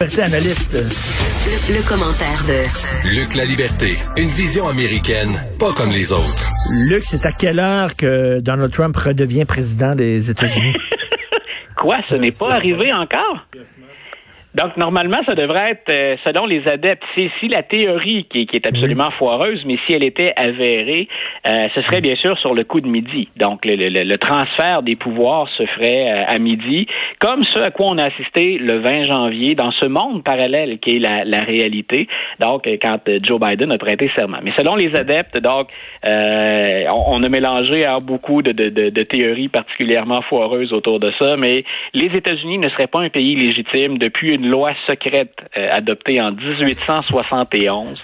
analyste. Le, le, commentaire de Luc La Liberté, une vision américaine, pas comme les autres. Luc, c'est à quelle heure que Donald Trump redevient président des États-Unis? Quoi, ce n'est pas arrivé encore? Donc, normalement, ça devrait être, euh, selon les adeptes, si, si la théorie, qui, qui, est absolument foireuse, mais si elle était avérée, euh, ce serait bien sûr sur le coup de midi. Donc, le, le, le transfert des pouvoirs se ferait euh, à midi, comme ce à quoi on a assisté le 20 janvier dans ce monde parallèle qui est la, la réalité. Donc, quand Joe Biden a prêté serment. Mais selon les adeptes, donc, on, on, a mélangé hein, beaucoup de, de, de, de théories particulièrement foireuses autour de ça, mais les États-Unis ne seraient pas un pays légitime depuis une loi secrète euh, adoptée en 1871.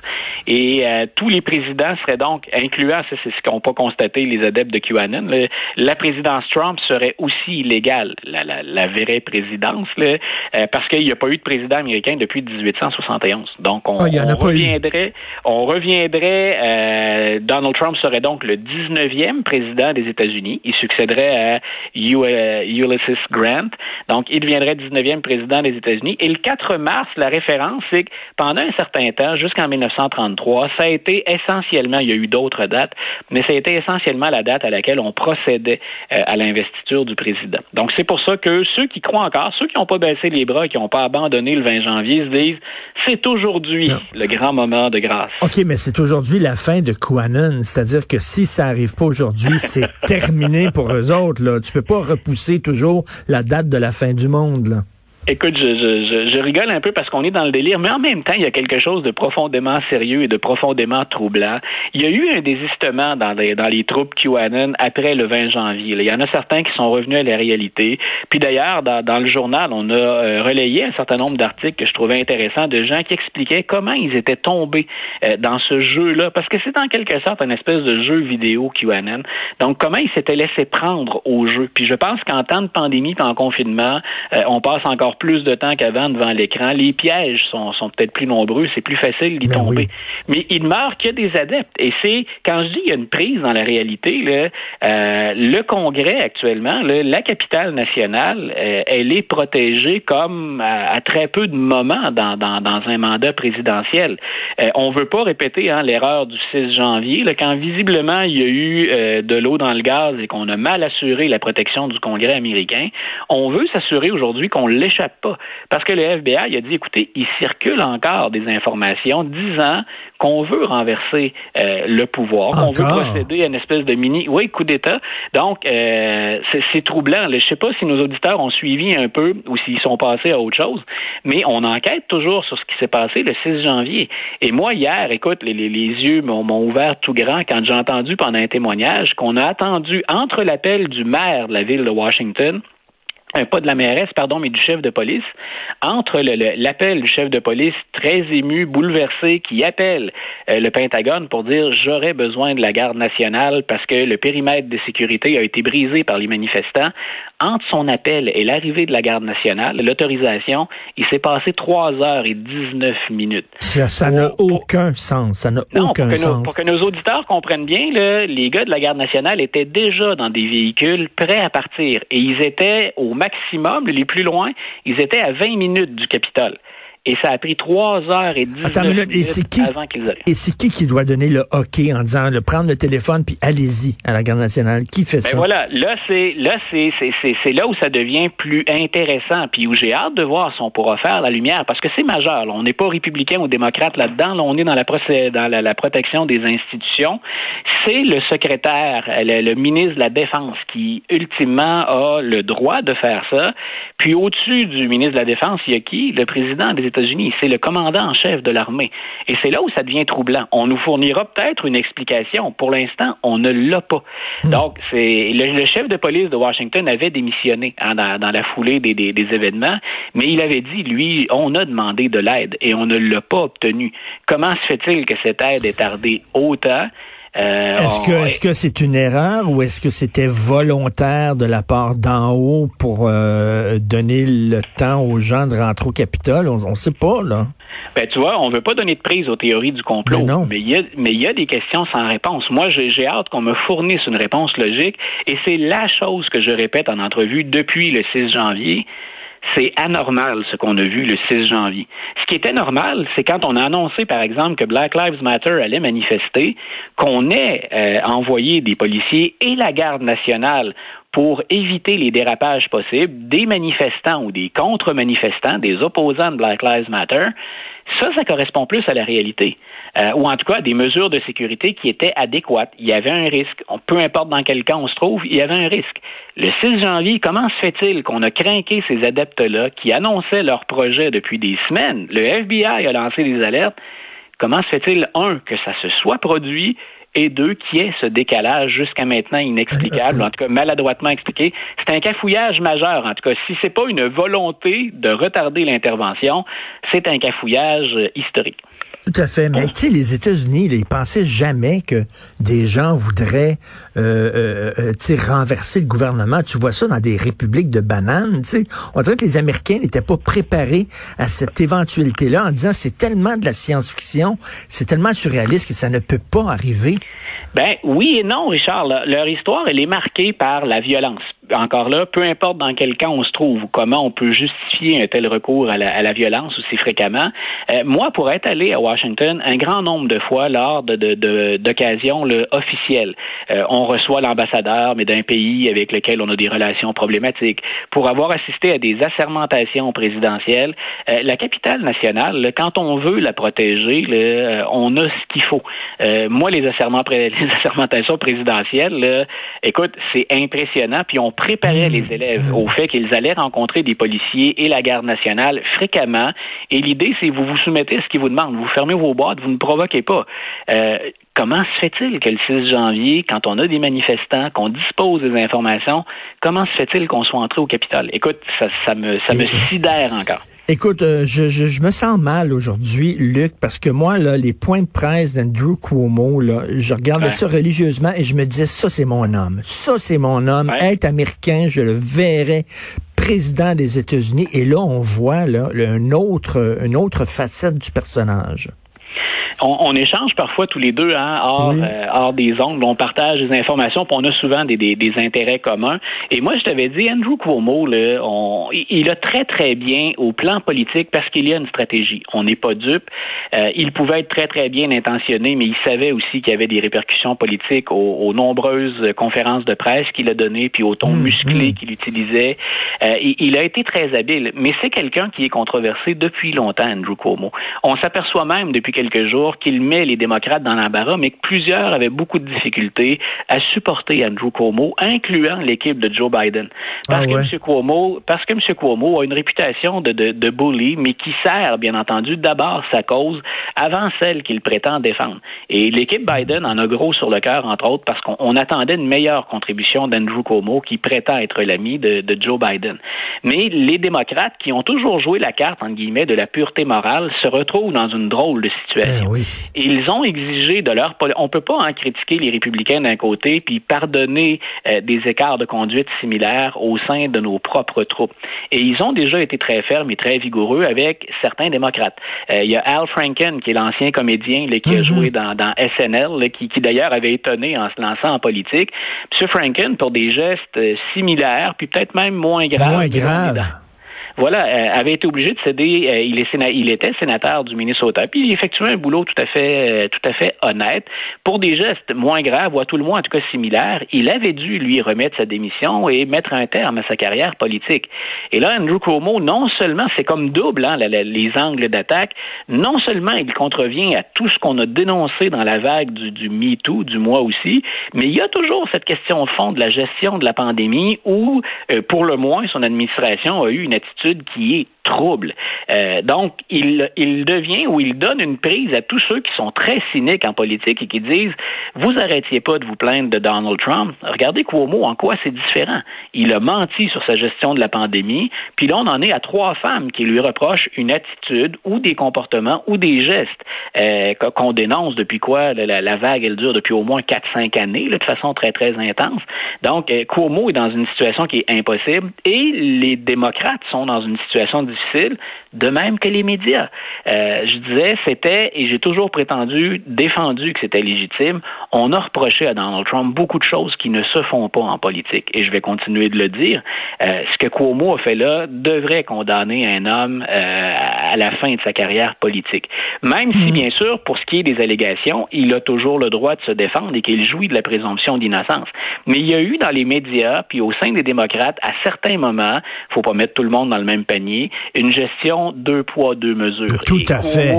Et euh, tous les présidents seraient donc, incluant, c'est ce qu'ont pas constaté les adeptes de QAnon, la présidence Trump serait aussi illégale, la, la, la vraie présidence, là, euh, parce qu'il n'y a pas eu de président américain depuis 1871. Donc, on, Ah, on reviendrait, on reviendrait, Donald Trump serait donc le 19e président des États-Unis. Il succéderait à Ulysses Grant. Donc, il deviendrait 19e président des États-Unis. Et le 4 mars, la référence, c'est que pendant un certain temps, jusqu'en 1933, ça a été essentiellement, il y a eu d'autres dates, mais ça a été essentiellement la date à laquelle on procédait euh, à l'investiture du président. Donc, c'est pour ça que ceux qui croient encore, ceux qui n'ont pas baissé les bras, qui n'ont pas abandonné le 20 janvier, se disent, c'est aujourd'hui le grand moment de grâce. OK, mais c'est aujourd'hui la fin de QAnon. C'est-à-dire que si ça arrive pas aujourd'hui, c'est terminé pour eux autres. Là. Tu peux pas repousser toujours la date de la fin du monde. Là. Écoute, je, je, je, rigole un peu parce qu'on est dans le délire, mais en même temps, il y a quelque chose de profondément sérieux et de profondément troublant. Il y a eu un désistement dans les, dans les troupes QAnon après le 20 janvier. Il y en a certains qui sont revenus à la réalité. Puis d'ailleurs, dans, dans, le journal, on a euh, relayé un certain nombre d'articles que je trouvais intéressants de gens qui expliquaient comment ils étaient tombés euh, dans ce jeu-là, parce que c'est en quelque sorte une espèce de jeu vidéo QAnon. Donc, comment ils s'étaient laissés prendre au jeu. Puis je pense qu'en temps de pandémie, en confinement, euh, on passe encore plus de temps qu'avant devant l'écran. Les pièges sont, sont peut-être plus nombreux, c'est plus facile d'y tomber. Oui. Mais il demeure qu'il y a des adeptes. Et c'est, quand je dis il y a une prise dans la réalité, là, euh, le Congrès actuellement, là, la capitale nationale, euh, elle est protégée comme à, à, très peu de moments dans, dans, dans un mandat présidentiel. Euh, on veut pas répéter hein, l'erreur du 6 janvier, là, quand visiblement il y a eu de l'eau dans le gaz et qu'on a mal assuré la protection du Congrès américain. On veut s'assurer aujourd'hui qu'on l'échappe pas. Parce que le FBI a dit, écoutez, il circule encore des informations disant qu'on veut renverser euh, le pouvoir, qu'on veut procéder à une espèce de mini, oui, coup d'État. Donc, euh, c'est troublant. Je ne sais pas si nos auditeurs ont suivi un peu ou s'ils sont passés à autre chose, mais on enquête toujours sur ce qui s'est passé le 6 janvier. Et moi, hier, écoute, les, les, les yeux m'ont ouvert tout grand quand j'ai entendu pendant un témoignage qu'on a attendu entre l'appel du maire de la ville de Washington un pas de la mairesse, pardon, mais du chef de police, entre l'appel du chef de police très ému, bouleversé, qui appelle euh, le Pentagone pour dire j'aurais besoin de la garde nationale parce que le périmètre de sécurité a été brisé par les manifestants. Entre son appel et l'arrivée de la garde nationale, l'autorisation, il s'est passé trois heures et 19 minutes. Ça n'a aucun sens. Ça n'a aucun pour sens. Nos, pour que nos auditeurs comprennent bien, là, les gars de la garde nationale étaient déjà dans des véhicules prêts à partir et ils étaient au maximum, les plus loin, ils étaient à 20 minutes du Capitole. Et ça a pris trois heures et dix minutes et c'est qui, avant qu'ils arrivent. Et c'est qui qui doit donner le hockey en disant le prendre le téléphone puis allez-y à la garde nationale? Qui fait ben ça? voilà, là c'est là c'est c'est là où ça devient plus intéressant puis où j'ai hâte de voir si on pourra faire la lumière parce que c'est majeur. Là. On n'est pas républicain ou démocrate là-dedans. Là, on est dans la dans la, la protection des institutions. C'est le secrétaire, le, le ministre de la Défense qui ultimement a le droit de faire ça. Puis au-dessus du ministre de la Défense, il y a qui? Le président des États-Unis, c'est le commandant en chef de l'armée. Et c'est là où ça devient troublant. On nous fournira peut-être une explication. Pour l'instant, on ne l'a pas. Mmh. Donc, c'est le, le, chef de police de Washington avait démissionné hein, dans, dans, la foulée des, des, des, événements, mais il avait dit, lui, on a demandé de l'aide et on ne l'a pas obtenu. Comment se fait-il que cette aide est tardée autant? Euh, est-ce que est-ce que c'est une erreur ou est-ce que c'était volontaire de la part d'en haut pour euh, donner le temps aux gens de rentrer au Capitole? On ne sait pas là. Ben tu vois, on veut pas donner de prise aux théories du complot, mais non. mais il y a mais il y a des questions sans réponse. Moi, j'ai hâte qu'on me fournisse une réponse logique et c'est la chose que je répète en entrevue depuis le 6 janvier c'est anormal ce qu'on a vu le 6 janvier. Ce qui était normal, c'est quand on a annoncé, par exemple, que Black Lives Matter allait manifester, qu'on ait euh, envoyé des policiers et la garde nationale pour éviter les dérapages possibles des manifestants ou des contre-manifestants, des opposants de Black Lives Matter, ça, ça correspond plus à la réalité. Euh, ou en tout cas des mesures de sécurité qui étaient adéquates. Il y avait un risque. peu importe dans quel cas on se trouve, il y avait un risque. Le 6 janvier, comment se fait-il qu'on a craqué ces adeptes-là qui annonçaient leur projet depuis des semaines? Le FBI a lancé des alertes. Comment se fait-il, un, que ça se soit produit et deux, qui est ce décalage jusqu'à maintenant inexplicable, en tout cas maladroitement expliqué? C'est un cafouillage majeur, en tout cas. Si c'est pas une volonté de retarder l'intervention, c'est un cafouillage historique. Tout à fait. Mais tu sais, les États-Unis, ils pensaient jamais que des gens voudraient euh, euh, euh renverser le gouvernement. Tu vois ça dans des républiques de bananes. sais. On dirait que les Américains n'étaient pas préparés à cette éventualité-là en disant c'est tellement de la science-fiction, c'est tellement surréaliste que ça ne peut pas arriver. Ben oui et non, Richard. Leur histoire, elle est marquée par la violence encore là, peu importe dans quel camp on se trouve ou comment on peut justifier un tel recours à la, violence aussi fréquemment, euh, moi, pour être allé à Washington un grand nombre de fois lors de, d'occasions officielles, euh, on reçoit l'ambassadeur, mais d'un pays avec lequel on a des relations problématiques, pour avoir assisté à des assermentations présidentielles, euh, la capitale nationale, quand on veut la protéger, on a ce qu'il faut. moi, les, les assermentations présidentielles, écoute, c'est impressionnant, puis on préparait les élèves au fait qu'ils allaient rencontrer des policiers et la garde nationale fréquemment. Et l'idée, c'est vous vous soumettez à ce qu'ils vous demandent. Vous fermez vos boîtes, vous ne provoquez pas. Euh, comment se fait-il que le 6 janvier, quand on a des manifestants, qu'on dispose des informations, comment se fait-il qu'on soit entré au Capitole? Écoute, ça, ça me, ça me sidère encore. Écoute, euh, je, je, je, me sens mal aujourd'hui, Luc, parce que moi, là, les points de presse d'Andrew Cuomo, là, je regardais ça religieusement et je me disais, ça, c'est mon homme. Ça, c'est mon homme. Être américain, je le verrais président des États-Unis. Et là, on voit là, un autre, une autre facette du personnage on, échange parfois tous les deux hein, hors, euh, hors des ongles, on partage des informations, puis on a souvent des, des, des intérêts communs. Et moi, je t'avais dit, Andrew Cuomo, là, on, il a très très bien au plan politique parce qu'il y a une stratégie. On n'est pas dupe. Euh, il pouvait être très très bien intentionné, mais il savait aussi qu'il y avait des répercussions politiques aux, nombreuses conférences de presse qu'il a données, puis au ton mmh, musclé mmh. qu'il utilisait. Euh, il, a été très habile, mais c'est quelqu'un qui est controversé depuis longtemps, Andrew Cuomo. On s'aperçoit même depuis quelques jours qu'il met les démocrates dans l'embarras, mais que plusieurs avaient beaucoup de difficultés à supporter Andrew Cuomo, incluant l'équipe de Joe Biden. Parce ah que M. Cuomo, parce que M. Cuomo a une réputation de, de, de bully, mais qui sert, bien entendu, d'abord sa cause avant celle qu'il prétend défendre. Et l'équipe Biden en a gros sur le cœur, entre autres, parce qu'on attendait une meilleure contribution d'Andrew Cuomo, qui prétend être l'ami de, de Joe Biden. Mais les démocrates, qui ont toujours joué la carte, entre guillemets, de la pureté morale, se retrouvent dans une drôle de situation. Ben et ils ont exigé de leur... On peut pas en critiquer les républicains d'un côté, puis pardonner euh, des écarts de conduite similaires au sein de nos propres troupes. Et ils ont déjà été très fermes et très vigoureux avec certains démocrates. Euh, il y a Al Franken, qui est l'ancien comédien qui a mm-hmm. joué dans, dans SNL, qui, qui d'ailleurs avait étonné en se lançant en politique. M. Franken, pour des gestes euh, similaires, puis peut-être même moins graves. Moins graves voilà, euh, avait été obligé de céder. Euh, il, est il était sénateur du Minnesota, puis il effectuait un boulot tout à fait, euh, tout à fait honnête pour des gestes moins graves ou à tout le moins en tout cas similaires. Il avait dû lui remettre sa démission et mettre un terme à sa carrière politique. Et là, Andrew Cuomo, non seulement c'est comme double hein, les angles d'attaque, non seulement il contrevient à tout ce qu'on a dénoncé dans la vague du, du MeToo, du mois aussi, mais il y a toujours cette question au fond de la gestion de la pandémie où, pour le moins, son administration a eu une attitude qui est trouble. Euh, donc, il, il devient ou il donne une prise à tous ceux qui sont très cyniques en politique et qui disent vous arrêtiez pas de vous plaindre de Donald Trump. Regardez Cuomo, en quoi c'est différent. Il a menti sur sa gestion de la pandémie, puis là, on en est à trois femmes qui lui reprochent une attitude ou des comportements ou des gestes euh, qu'on dénonce depuis quoi? La, vague, elle dure depuis au moins 4-5 années, de façon très, très intense. Donc, euh, Cuomo est dans une situation qui est impossible et les démocrates sont dans une situation de même que les médias. Euh, je disais, c'était, et j'ai toujours prétendu, défendu que c'était légitime, on a reproché à Donald Trump beaucoup de choses qui ne se font pas en politique, et je vais continuer de le dire. Euh, ce que Cuomo a fait là devrait condamner un homme euh, à la fin de sa carrière politique. Même si, hmm. bien sûr, pour ce qui est des allégations, il a toujours le droit de se défendre et qu'il jouit de la présomption d'innocence. Mais il y a eu dans les médias, puis au sein des démocrates, à certains moments, faut pas mettre tout le monde dans le même panier, une gestion deux poids, deux mesures. Tout à fait.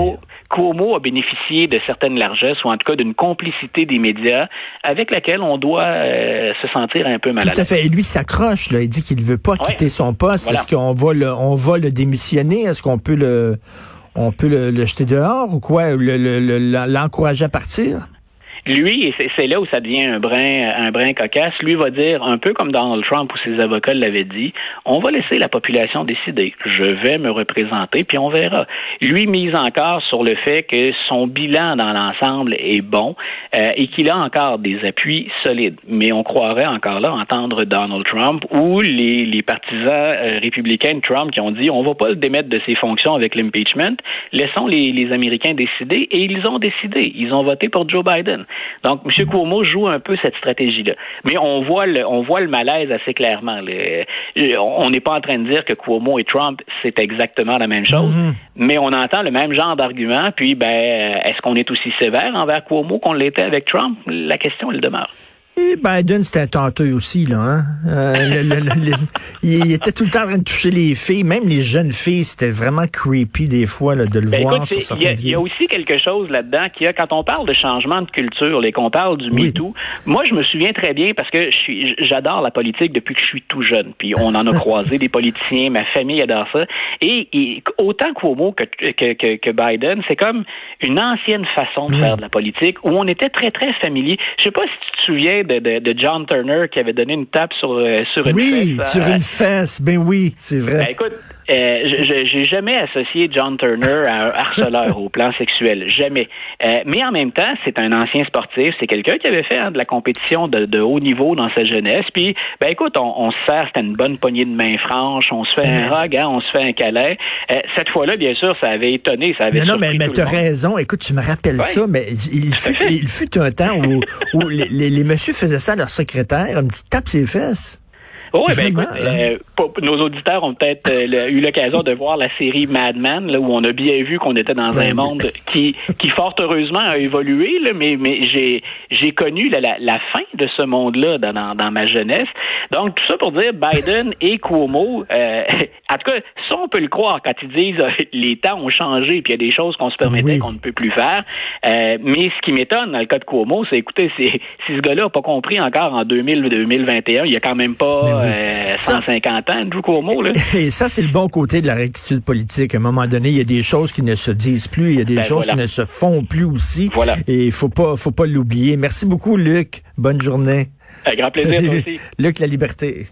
Cuomo a bénéficié de certaines largesses, ou en tout cas d'une complicité des médias, avec laquelle on doit euh, se sentir un peu mal Tout à, fait. Et lui s'accroche, là. Il dit qu'il ne veut pas quitter son poste. Est-ce qu'on va le, on va le démissionner? Est-ce qu'on peut le, on peut le, jeter dehors ou quoi? L'encourager à partir? Lui, c'est là où ça devient un brin, un brin cocasse. Lui va dire, un peu comme Donald Trump ou ses avocats l'avaient dit, on va laisser la population décider. Je vais me représenter, puis on verra. Lui mise encore sur le fait que son bilan dans l'ensemble est bon euh, et qu'il a encore des appuis solides. Mais on croirait encore là entendre Donald Trump ou les, les partisans euh, républicains de Trump qui ont dit, on va pas le démettre de ses fonctions avec l'impeachment. Laissons les, les Américains décider. Et ils ont décidé. Ils ont voté pour Joe Biden. Donc, M. Cuomo joue un peu cette stratégie-là. Mais on voit le, on voit le malaise assez clairement. on n'est pas en train de dire que Cuomo et Trump, c'est exactement la même chose, mm-hmm. mais on entend le même genre d'argument. Puis, ben, est-ce qu'on est aussi sévère envers Cuomo qu'on l'était avec Trump? La question, elle demeure. Et Biden, c'était un tenteux aussi, là. Hein? Euh, il était tout le temps en train de toucher les filles, même les jeunes filles. C'était vraiment creepy des fois là, de le ben, voir sur Il y, a aussi quelque chose là-dedans qui a, quand on parle de changement de culture, et qu'on parle du MeToo, moi, je me souviens très bien parce que j'adore la politique depuis que je suis tout jeune. Puis on en a croisé des politiciens, ma famille adore ça. Et, autant Cuomo que, que, que, que Biden, c'est comme une ancienne façon de faire de la politique où on était très, très familier. Je sais pas si tu te souviens de, John Turner qui avait donné une tape sur, euh, sur une fesse. Oui, sur une fesse. Ben oui, c'est vrai. Ben, écoute, euh, j'ai jamais associé John Turner à un harceleur au plan sexuel, jamais. Euh, mais en même temps, c'est un ancien sportif, c'est quelqu'un qui avait fait hein, de la compétition de, haut niveau dans sa jeunesse. Puis, ben écoute, on, se sert, c'était une bonne poignée de main franche, on se fait un rug, hein, on se fait un câlin. Euh, cette fois-là, bien sûr, ça avait étonné, ça avait. Non, non, mais, mais tu as raison. Écoute, tu me rappelles ça, mais il fut, il fut un temps où, où les, les, les messieurs faisaient ça à leur secrétaire, une petite tape ses fesses. Oui, ben écoute, euh, nos auditeurs ont peut-être euh, eu l'occasion de voir la série Mad Men, là, où on a bien vu qu'on était dans un monde qui, qui fort heureusement a évolué, là, mais, mais j'ai, j'ai connu la, la, fin de ce monde-là dans, dans, ma jeunesse. Donc, tout ça pour dire Biden et Cuomo, euh, en tout cas, ça, on peut le croire quand ils disent les temps ont changé, puis il y a des choses qu'on se permettait qu'on ne peut plus faire. mais ce qui m'étonne dans le cas de Cuomo, c'est, écoutez, c'est, si ce gars-là n'a pas compris encore en 2000-2021, il y a quand même pas... 150 ans, Andrew Cuomo. Là. Et ça, c'est le bon côté de la rectitude politique. À un moment donné, il y a des choses qui ne se disent plus, il y a des ben, choses qui ne se font plus aussi. Voilà. Et il faut pas, faut pas l'oublier. Merci beaucoup, Luc. Bonne journée. Un grand plaisir, toi aussi. Luc, la liberté.